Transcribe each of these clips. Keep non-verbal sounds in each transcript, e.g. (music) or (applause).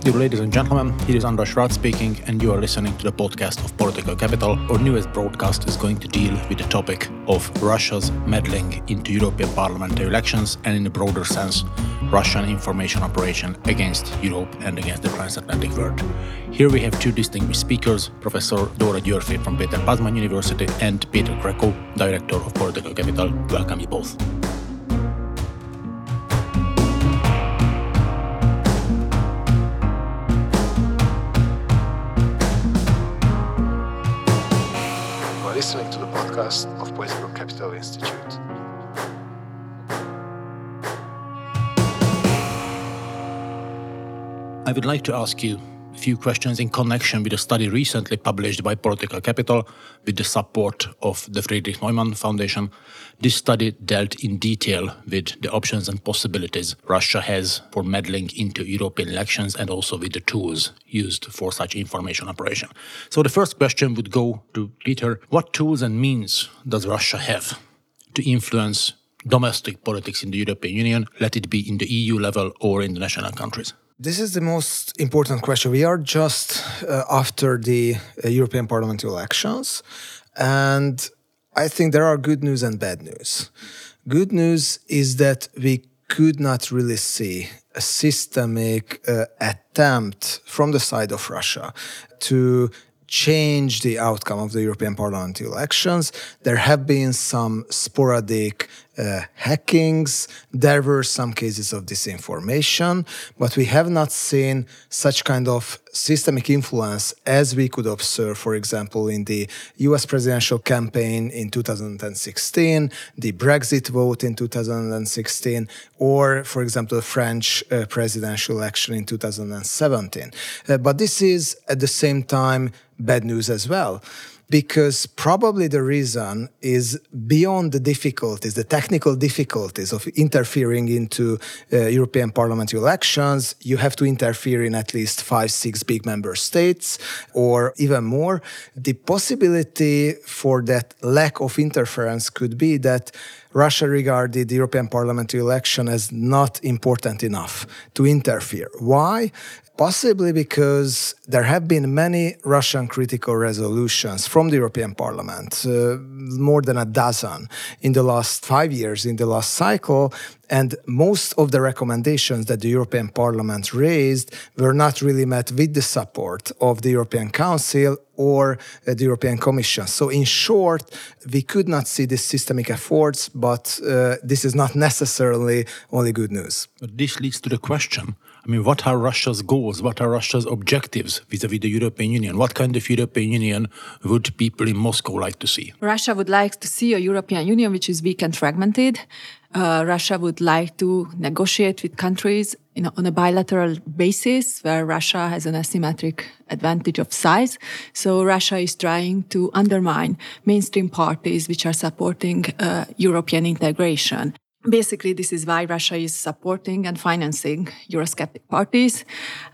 Dear ladies and gentlemen, it is Andras Rácz speaking, and you are listening to the podcast of Political Capital. Our newest broadcast is going to deal with the topic of Russia's meddling into European parliamentary elections and, in a broader sense, Russian information operation against Europe and against the transatlantic world. Here we have two distinguished speakers Professor Dóra Győrffy from Peter Pázmány University and Peter Krekó, Director of Political Capital. Welcome you both. Listening to the podcast of Political Capital Institute. I would like to ask you few questions in connection with a study recently published by Political Capital with the support of the Friedrich Naumann Foundation. This study dealt in detail with the options and possibilities Russia has for meddling into European elections and also with the tools used for such information operation. So the first question would go to Peter. What tools and means does Russia have to influence domestic politics in the European Union, let it be in the EU level or in the national countries? This is the most important question. We are just uh, after the uh, European Parliament elections, and I think there are good news and bad news. Good news is that we could not really see a systemic uh, attempt from the side of Russia to change the outcome of the European Parliament elections. There have been some sporadic uh, hackings. There were some cases of disinformation, but we have not seen such kind of systemic influence as we could observe, for example, in the US presidential campaign in 2016, the Brexit vote in 2016, or, for example, the French uh, presidential election in 2017. Uh, but this is at the same time bad news as well because probably the reason is beyond the difficulties, the technical difficulties of interfering into uh, European Parliament elections. You have to interfere in at least five, six big member states, or even more. The possibility for that lack of interference could be that Russia regarded the European Parliament election as not important enough to interfere. Why? Possibly because there have been many Russian critical resolutions from the European Parliament, uh, more than a dozen in the last five years, in the last cycle. And most of the recommendations that the European Parliament raised were not really met with the support of the European Council or uh, the European Commission. So, in short, we could not see these systemic efforts, but uh, this is not necessarily only good news. But this leads to the question I mean, what are Russia's goals? What are Russia's objectives vis-a-vis the European Union? What kind of European Union would people in Moscow like to see? Russia would like to see a European Union which is weak and fragmented. Uh, Russia would like to negotiate with countries you know, on a bilateral basis where Russia has an asymmetric advantage of size. So Russia is trying to undermine mainstream parties which are supporting uh, European integration. Basically, this is why Russia is supporting and financing Eurosceptic parties.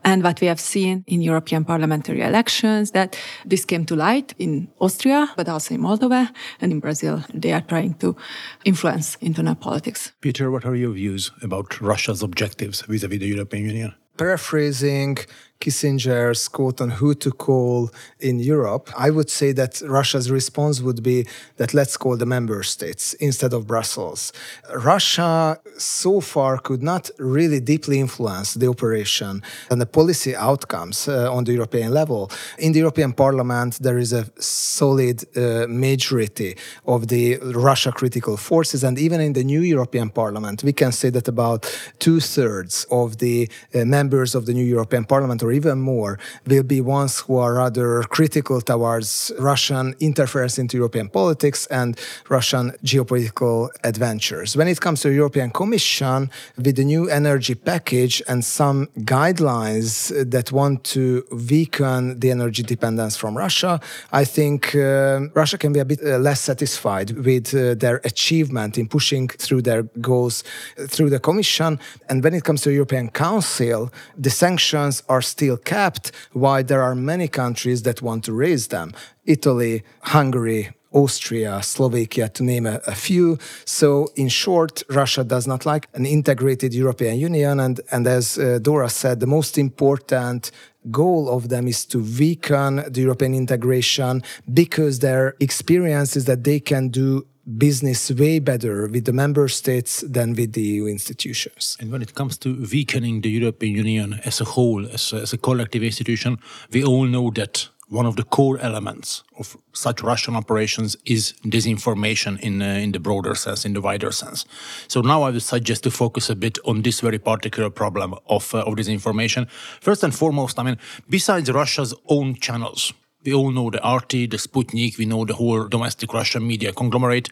And what we have seen in European parliamentary elections, that this came to light in Austria, but also in Moldova and in Brazil. They are trying to influence internal politics. Peter, what are your views about Russia's objectives vis-a-vis the European Union? Paraphrasing Kissinger's quote on who to call in Europe, I would say that Russia's response would be that let's call the member states instead of Brussels. Russia so far could not really deeply influence the operation and the policy outcomes uh, on the European level. In the European Parliament, there is a solid uh, majority of the Russia critical forces, and even in the new European Parliament, we can say that about two thirds of the uh, members of the new European Parliament or even more will be ones who are rather critical towards Russian interference into European politics and Russian geopolitical adventures. When it comes to European Commission, with the new energy package and some guidelines that want to weaken the energy dependence from Russia, I think uh, Russia can be a bit uh, less satisfied with uh, their achievement in pushing through their goals through the Commission. And when it comes to European Council, the sanctions are still capped, why there are many countries that want to raise them Italy, Hungary, Austria, Slovakia, to name a, a, few. So, in short, Russia does not like an integrated European Union. And, and as uh, Dora said, the most important goal of them is to weaken the European integration because their experience is that they can do business way better with the member states than with the EU institutions. And when it comes to weakening the European Union as a whole, as a, as a collective institution, we all know that one of the core elements of such Russian operations is disinformation in uh, in the broader sense, in the wider sense. So now I would suggest to focus a bit on this very particular problem of uh, of disinformation. First and foremost, I mean, besides Russia's own channels, we all know the RT, the Sputnik, we know the whole domestic Russian media conglomerate.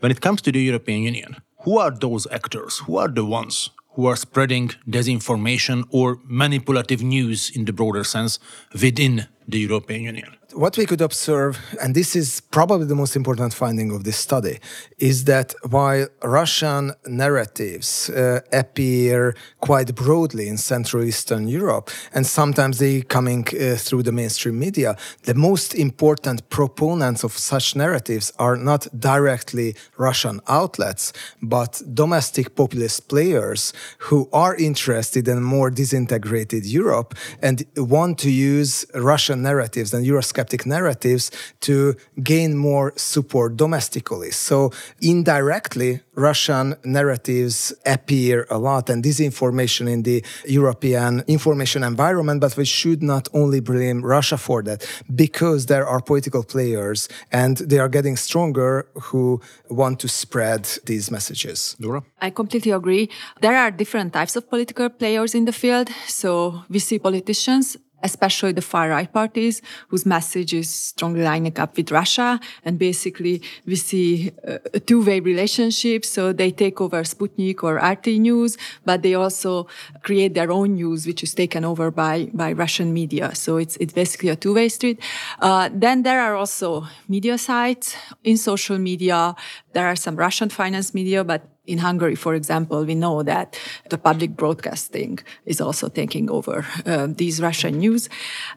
When it comes to the European Union, who are those actors? Who are the ones who are spreading disinformation or manipulative news in the broader sense within the European Union? What we could observe, and this is probably the most important finding of this study, is that while Russian narratives uh, appear quite broadly in Central Eastern Europe, and sometimes they coming uh, through the mainstream media, the most important proponents of such narratives are not directly Russian outlets, but domestic populist players who are interested in more disintegrated Europe and want to use Russian narratives and Eurosceptic narratives to gain more support domestically. So indirectly, Russian narratives appear a lot and disinformation in the European information environment, but we should not only blame Russia for that because there are political players and they are getting stronger who want to spread these messages. Dora? I completely agree. There are different types of political players in the field. So we see politicians especially the far right parties whose message is strongly lining up with Russia. And basically we see a two-way relationship. So they take over Sputnik or RT news, but they also create their own news, which is taken over by, by Russian media. So it's, it's basically a two-way street. Uh, then there are also media sites in social media. There are some Russian finance media, but in Hungary, for example, we know that the public broadcasting is also taking over uh, these Russian news.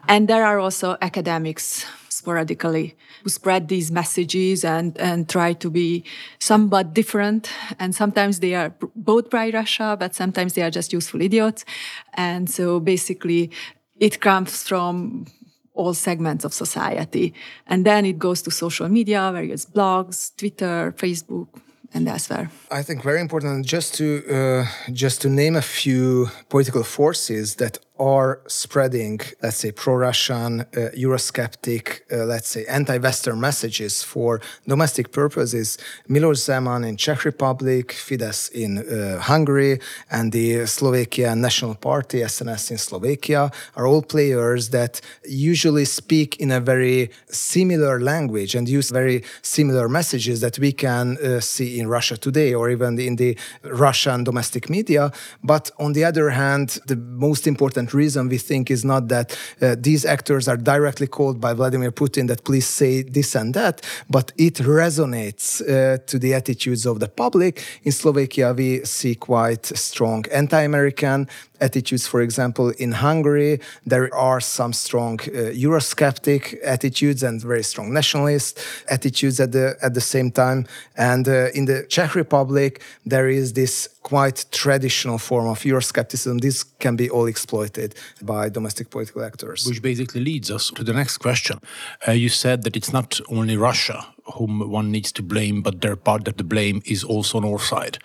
And there are also academics sporadically who spread these messages and, and try to be somewhat different. And sometimes they are both by Russia, but sometimes they are just useful idiots. And so basically it comes from all segments of society. And then it goes to social media, various blogs, Twitter, Facebook, and elsewhere. I think very important just to uh, just to name a few political forces that are spreading, let's say, pro-Russian, uh, Eurosceptic, uh, let's say, anti-Western messages for domestic purposes. Miloš Zeman in Czech Republic, Fidesz in uh, Hungary, and the Slovakian National Party, SNS in Slovakia, are all players that usually speak in a very similar language and use very similar messages that we can uh, see in Russia today or even in the Russian domestic media. But on the other hand, the most important reason we think is not that uh, these actors are directly called by Vladimir Putin that please say this and that, but it resonates uh, to the attitudes of the public. In Slovakia, we see quite strong anti-American attitudes. For example, in Hungary, there are some strong uh, Eurosceptic attitudes and very strong nationalist attitudes at the at the same time. And uh, in the Czech Republic, there is this quite traditional form of Euroscepticism. This can be all exploited by domestic political actors. Which basically leads us to the next question. Uh, you said that it's not only Russia whom one needs to blame, but their part of the blame is also on our side.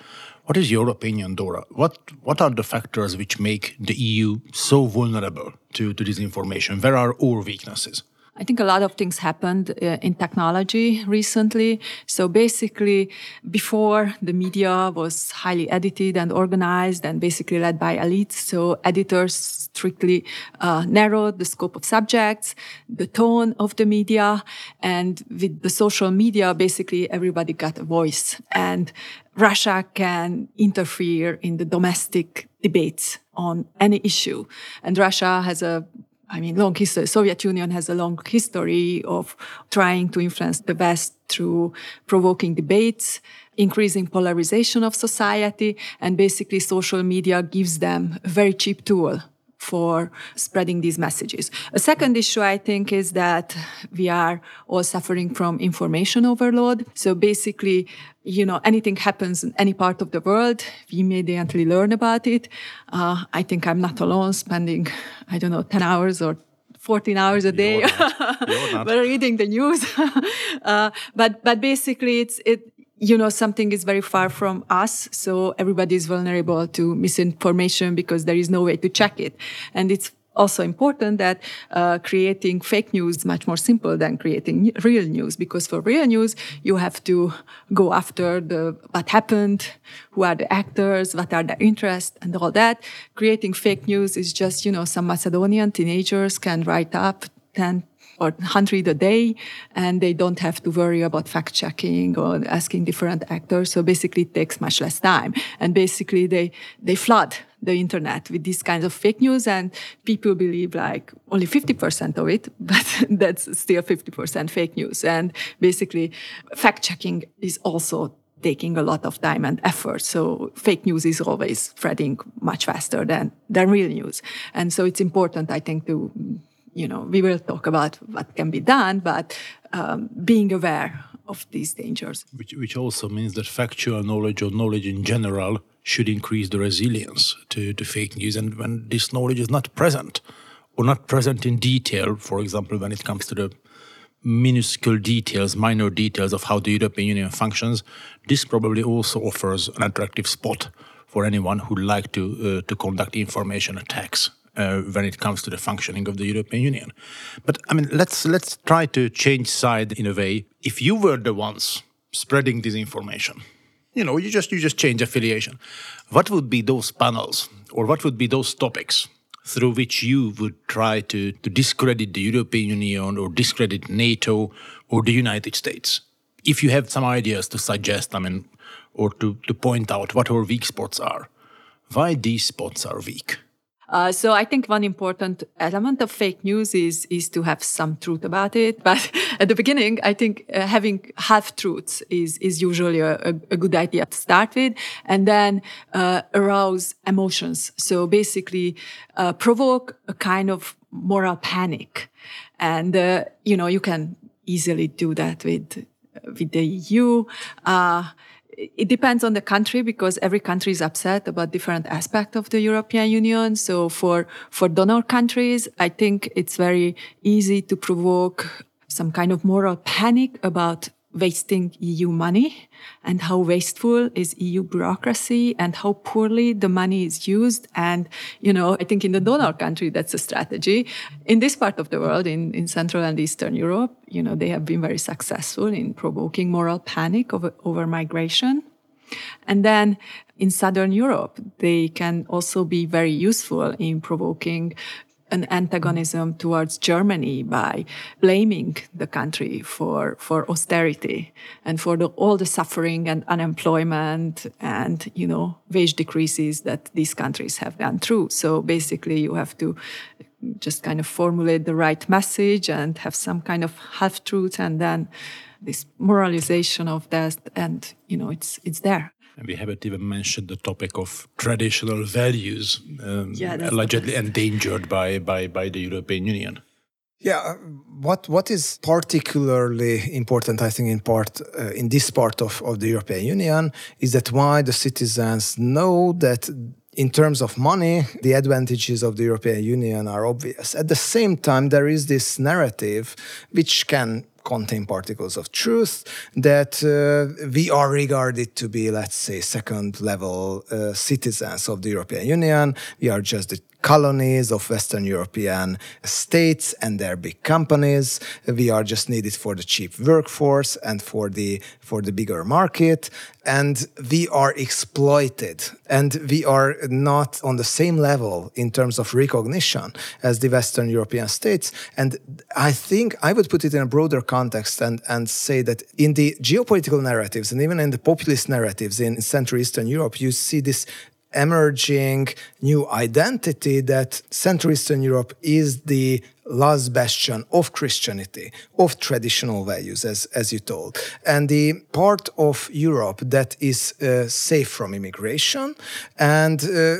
What is your opinion, Dora? What what are the factors which make the EU so vulnerable to, to disinformation? Where are our weaknesses? I think a lot of things happened uh, in technology recently. So basically, before the media was highly edited and organized and basically led by elites, so editors strictly uh, narrowed the scope of subjects, the tone of the media, and with the social media, basically everybody got a voice. And Russia can interfere in the domestic debates on any issue. And Russia has a I mean, long history. Soviet Union has a long history of trying to influence the West through provoking debates, increasing polarization of society, and basically social media gives them a very cheap tool for spreading these messages. A second issue, I think, is that we are all suffering from information overload. So basically, you know, anything happens in any part of the world, we immediately learn about it. Uh, I think I'm not alone spending, I don't know, 10 hours or 14 hours a day but (laughs) reading the news (laughs) uh, but but basically it's it you know something is very far from us so everybody is vulnerable to misinformation because there is no way to check it. And it's also important that uh, creating fake news is much more simple than creating real news because for real news you have to go after the what happened who are the actors what are their interests and all that. Creating fake news is just you know some macedonian teenagers can write up 10 or 100 a day and they don't have to worry about fact checking or asking different actors so basically it takes much less time and basically they they flood the internet with these kinds of fake news and people believe like only 50% of it (laughs) but that's still 50% fake news and basically fact checking is also taking a lot of time and effort. So fake news is always spreading much faster than, than real news. And so it's important, I think, to you know, we will talk about what can be done, but um, being aware of these dangers. Which, which also means that factual knowledge or knowledge in general should increase the resilience to, to fake news. And when this knowledge is not present, or not present in detail, for example, when it comes to the minuscule details, minor details of how the European Union functions, this probably also offers an attractive spot for anyone who'd like to uh, to conduct information attacks uh, when it comes to the functioning of the European Union. But I mean, let's let's try to change side in a way. If you were the ones spreading this information, you know, you just you just change affiliation. What would be those panels, or what would be those topics through which you would try to to discredit the European Union or discredit NATO or the United States? If you have some ideas to suggest, I mean, or to, to point out what our weak spots are, why these spots are weak. Uh, so I think one important element of fake news is is to have some truth about it. (laughs) But at the beginning, I think uh, having half truths is is usually a, a, good idea to start with, and then uh, arouse emotions. So basically, uh, provoke a kind of moral panic, and uh, you know you can easily do that with with the EU it depends on the country because every country is upset about different aspect of the European Union. So for, for donor countries, I think it's very easy to provoke some kind of moral panic about wasting EU money and how wasteful is EU bureaucracy and how poorly the money is used. And, you know, I think in the donor country, that's a strategy. In this part of the world, in, in Central and Eastern Europe, you know, they have been very successful in provoking moral panic over, over migration. And then in Southern Europe, they can also be very useful in provoking an antagonism towards Germany by blaming the country for, for austerity and for the, all the suffering and unemployment and, you know, wage decreases that these countries have gone through. So basically you have to just kind of formulate the right message and have some kind of half truth and then this moralization of that and, you know, it's, it's there. And we haven't even mentioned the topic of traditional values um, yeah, allegedly endangered by, by, by the European Union. Yeah, uh, what what is particularly important, I think, in part uh, in this part of, of the European Union, is that why the citizens know that in terms of money, the advantages of the European Union are obvious. At the same time, there is this narrative which can contain particles of truth that uh, we are regarded to be, let's say, second level uh, citizens of the European Union. We are just the colonies of Western European states and their big companies. We are just needed for the cheap workforce and for the for the bigger market. And we are exploited and we are not on the same level in terms of recognition as the Western European states. And I think I would put it in a broader context and, and say that in the geopolitical narratives and even in the populist narratives in Central Eastern Europe, you see this emerging new identity that Central Eastern Europe is the last bastion of Christianity, of traditional values, as, as you told, and the part of Europe that is uh, safe from immigration and uh,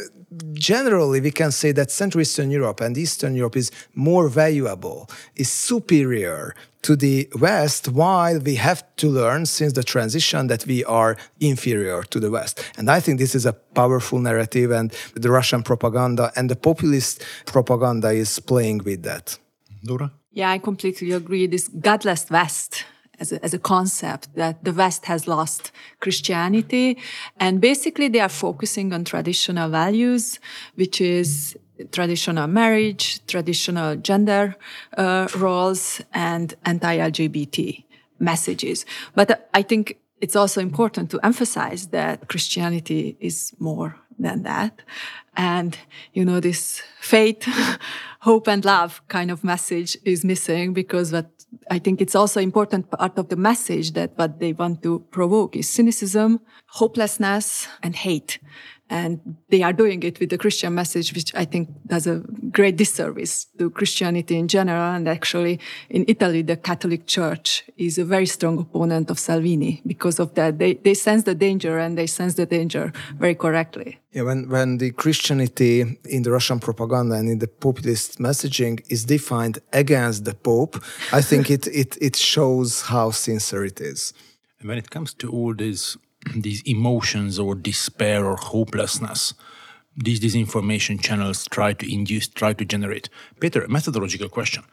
generally we can say that Central Eastern Europe and Eastern Europe is more valuable, is superior to the West, while we have to learn since the transition that we are inferior to the West. And I think this is a powerful narrative, and the Russian propaganda and the populist propaganda is playing with that. Dora? Yeah, I completely agree. This godless West as a, as a concept that the West has lost Christianity. And basically, they are focusing on traditional values, which is traditional marriage, traditional gender uh, roles, and anti LGBT messages. But I think it's also important to emphasize that Christianity is more than that. And, you know, this faith, (laughs) hope and love kind of message is missing because what I think it's also important part of the message that what they want to provoke is cynicism, hopelessness, and hate. And they are doing it with the Christian message, which I think does a great disservice to Christianity in general. And actually, in Italy, the Catholic Church is a very strong opponent of Salvini because of that. They, they sense the danger and they sense the danger very correctly. Yeah, when, when the Christianity in the Russian propaganda and in the populist messaging is defined against the Pope, I think (laughs) it, it, it shows how sincere it is. And when it comes to all these these emotions or despair or hopelessness these disinformation channels try to induce, try to generate. Peter, a methodological question.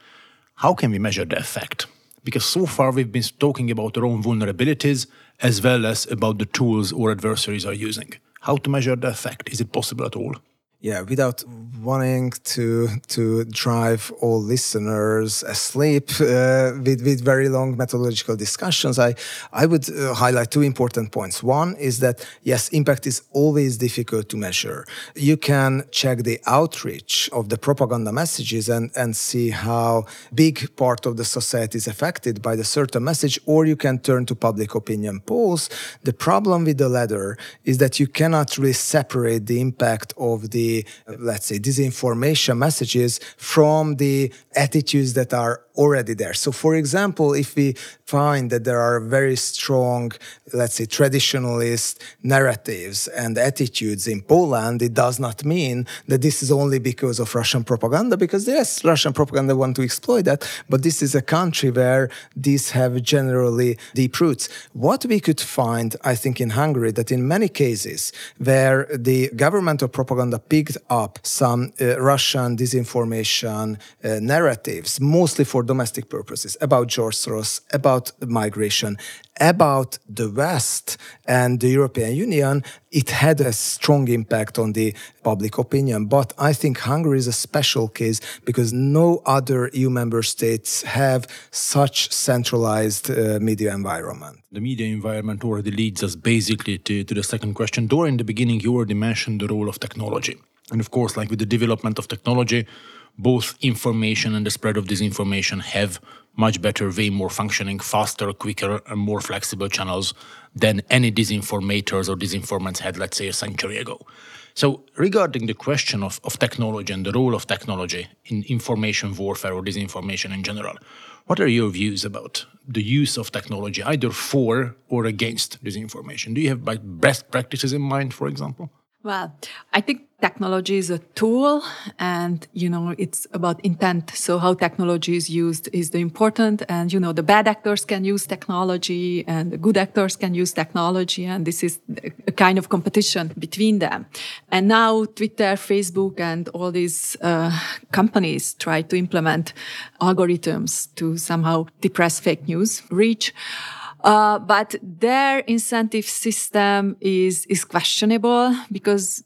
How can we measure the effect? Because so far we've been talking about our own vulnerabilities as well as about the tools our adversaries are using. How to measure the effect? Is it possible at all? Yeah, without wanting to to drive all listeners asleep uh, with with very long methodological discussions, I I would uh, highlight two important points. One is that yes, impact is always difficult to measure. You can check the outreach of the propaganda messages and and see how big part of the society is affected by the certain message, or you can turn to public opinion polls. The problem with the latter is that you cannot really separate the impact of the Uh, let's say, disinformation messages from the attitudes that are already there. So, for example, if we find that there are very strong, let's say, traditionalist narratives and attitudes in Poland, it does not mean that this is only because of Russian propaganda, because yes, Russian propaganda want to exploit that, but this is a country where these have generally deep roots. What we could find, I think, in Hungary, that in many cases where the government of propaganda picked up some uh, Russian disinformation uh, narratives, mostly for domestic purposes, about George Soros, about migration, about the West and the European Union, it had a strong impact on the public opinion. But I think Hungary is a special case because no other EU member states have such centralized uh, media environment. The media environment already leads us basically to, to the second question. Dora, in the beginning, you already mentioned the role of technology. And of course, like with the development of technology, both information and the spread of disinformation have much better, way more functioning, faster, quicker, and more flexible channels than any disinformators or disinformants had, let's say, a century ago. So, regarding the question of, of technology and the role of technology in information warfare or disinformation in general, what are your views about the use of technology, either for or against disinformation? Do you have best practices in mind, for example? Well, I think technology is a tool and, you know, it's about intent. So how technology is used is the important. And, you know, the bad actors can use technology and the good actors can use technology. And this is a kind of competition between them. And now Twitter, Facebook and all these uh, companies try to implement algorithms to somehow depress fake news reach. Uh, but their incentive system is is questionable because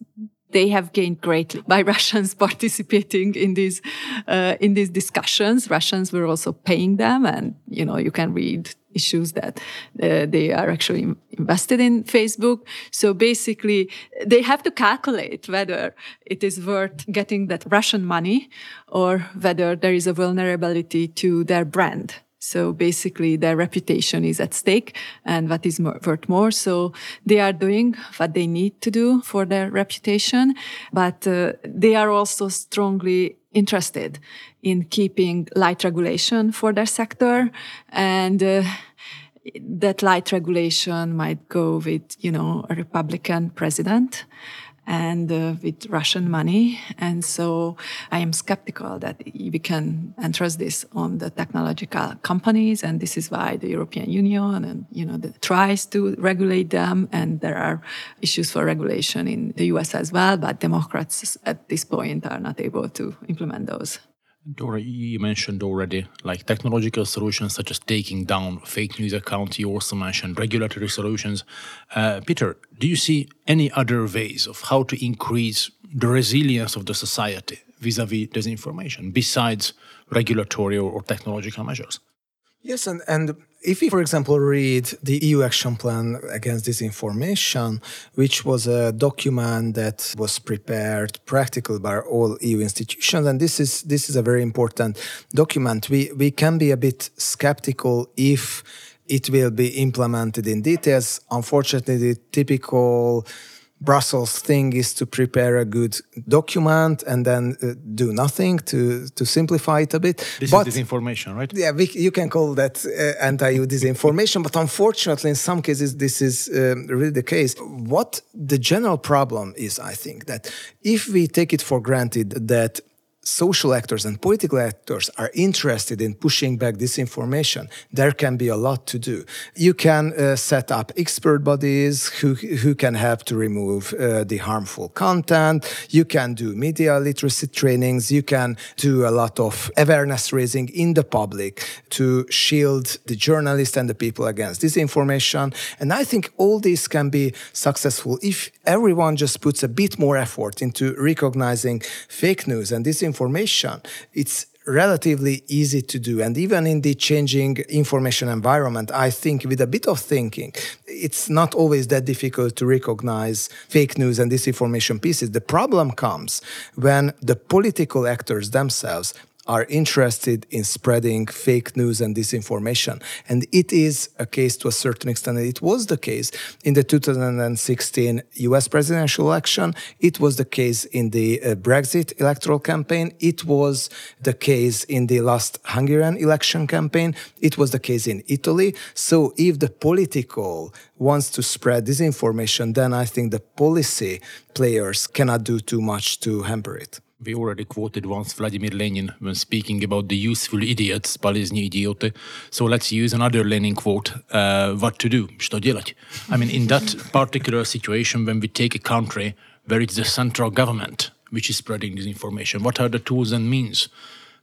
they have gained greatly by (laughs) Russians participating in these uh, in these discussions. Russians were also paying them, and you know you can read issues that uh, they are actually invested in Facebook. So basically, they have to calculate whether it is worth getting that Russian money or whether there is a vulnerability to their brand. So basically, their reputation is at stake and what is more, worth more. So they are doing what they need to do for their reputation, but uh, they are also strongly interested in keeping light regulation for their sector and uh, that light regulation might go with, you know, a Republican president and uh, with Russian money. And so I am skeptical that we can entrust this on the technological companies. And this is why the European Union and, you know, the, tries to regulate them. And there are issues for regulation in the US as well. But Democrats at this point are not able to implement those. Dora, you mentioned already like technological solutions such as taking down fake news accounts. You also mentioned regulatory solutions. Uh, Peter, do you see any other ways of how to increase the resilience of the society vis-a-vis disinformation besides regulatory or, or technological measures? Yes, and, and if we, for example, read the EU Action Plan Against Disinformation, which was a document that was prepared practically by all EU institutions, and this is this is a very important document. We we can be a bit skeptical if it will be implemented in details. Unfortunately, the typical Brussels thing is to prepare a good document and then uh, do nothing to to simplify it a bit. This but, is disinformation, right? Yeah, we, you can call that uh, anti-EU disinformation, (laughs) but unfortunately, in some cases, this is um, really the case. What the general problem is, I think, that if we take it for granted that social actors and political actors are interested in pushing back disinformation, there can be a lot to do. You can uh, set up expert bodies who, who can help to remove uh, the harmful content. You can do media literacy trainings. You can do a lot of awareness raising in the public to shield the journalists and the people against disinformation. And I think all this can be successful if everyone just puts a bit more effort into recognizing fake news and disinformation information, it's relatively easy to do. And even in the changing information environment, I think with a bit of thinking, it's not always that difficult to recognize fake news and disinformation pieces. The problem comes when the political actors themselves are interested in spreading fake news and disinformation. And it is a case to a certain extent. It was the case in the 2016 US presidential election. It was the case in the uh, Brexit electoral campaign. It was the case in the last Hungarian election campaign. It was the case in Italy. So if the political wants to spread disinformation, then I think the policy players cannot do too much to hamper it. We already quoted once Vladimir Lenin when speaking about the useful idiots, полезные idioty. So let's use another Lenin quote, uh, what to do, что делать. I mean, in that particular situation, when we take a country where it's the central government which is spreading this information, what are the tools and means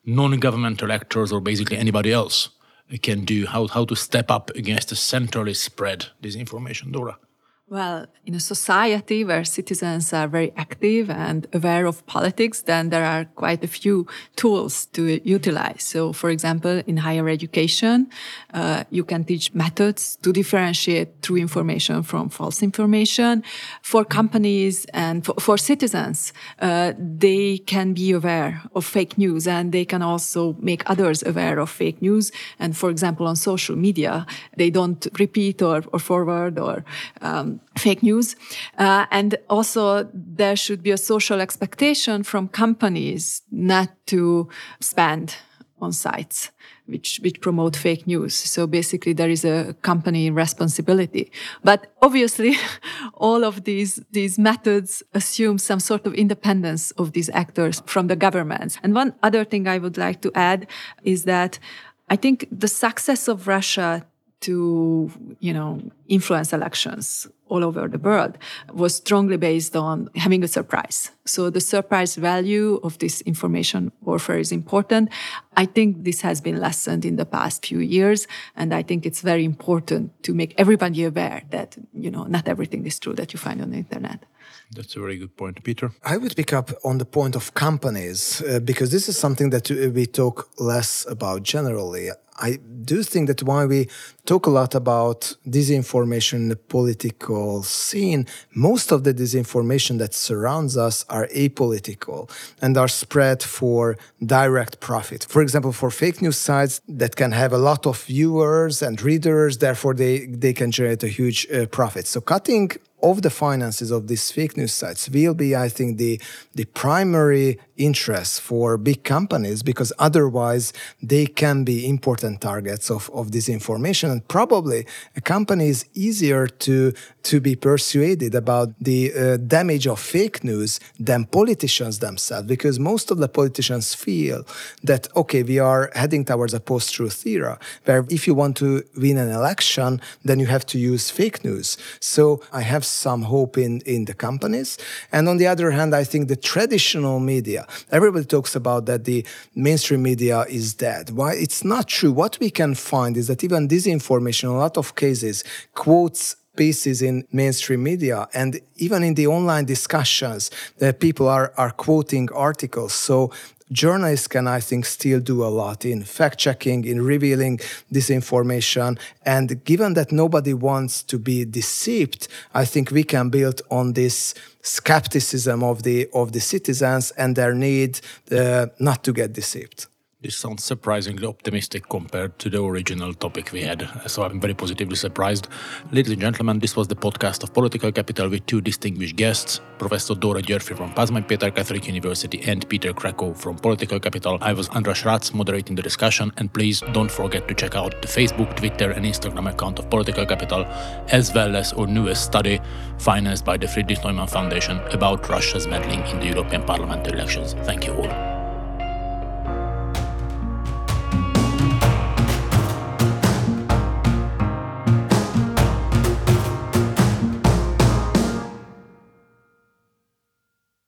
non-governmental actors or basically anybody else can do, how, how to step up against the centrally spread disinformation, Dora? Well, in a society where citizens are very active and aware of politics, then there are quite a few tools to utilize. So, for example, in higher education, uh, you can teach methods to differentiate true information from false information. For companies and for, for citizens, uh, they can be aware of fake news and they can also make others aware of fake news. And for example, on social media, they don't repeat or, or forward or um, fake news. Uh, and also, there should be a social expectation from companies not to spend on sites which which promote fake news. So basically, there is a company responsibility. But obviously, (laughs) all of these these methods assume some sort of independence of these actors from the governments. And one other thing I would like to add is that I think the success of Russia to you know influence elections all over the world was strongly based on having a surprise. So the surprise value of this information warfare is important. I think this has been lessened in the past few years and i think it's very important to make everybody aware that you know not everything is true that you find on the internet that's a very good point. Peter? I would pick up on the point of companies uh, because this is something that we talk less about generally. I do think that while we talk a lot about disinformation in the political scene, most of the disinformation that surrounds us are apolitical and are spread for direct profit. For example, for fake news sites that can have a lot of viewers and readers, therefore they, they can generate a huge uh, profit. So cutting of the finances of these fake news sites will be, I think, the, the primary interest for big companies because otherwise they can be important targets of, of disinformation. And probably a company is easier to, to be persuaded about the uh, damage of fake news than politicians themselves because most of the politicians feel that, okay, we are heading towards a post truth era where if you want to win an election, then you have to use fake news. So I have some hope in, in the companies. And on the other hand, I think the traditional media, everybody talks about that the mainstream media is dead. Why? It's not true. What we can find is that even disinformation, in a lot of cases, quotes pieces in mainstream media and even in the online discussions that people are, are quoting articles so journalists can, I think, still do a lot in fact checking, in revealing disinformation. And given that nobody wants to be deceived, I think we can build on this skepticism of the of the citizens and their need uh, not to get deceived. This sounds surprisingly optimistic compared to the original topic we had, so I'm very positively surprised. Ladies and gentlemen, this was the podcast of Political Capital with two distinguished guests, Professor Dóra Győrffy from Pázmány Péter Catholic University and Peter Krekó from Political Capital. I was Andras Rácz moderating the discussion, and please don't forget to check out the Facebook, Twitter, and Instagram account of Political Capital, as well as our newest study, financed by the Friedrich Naumann Foundation, about Russia's meddling in the European Parliament elections. Thank you all.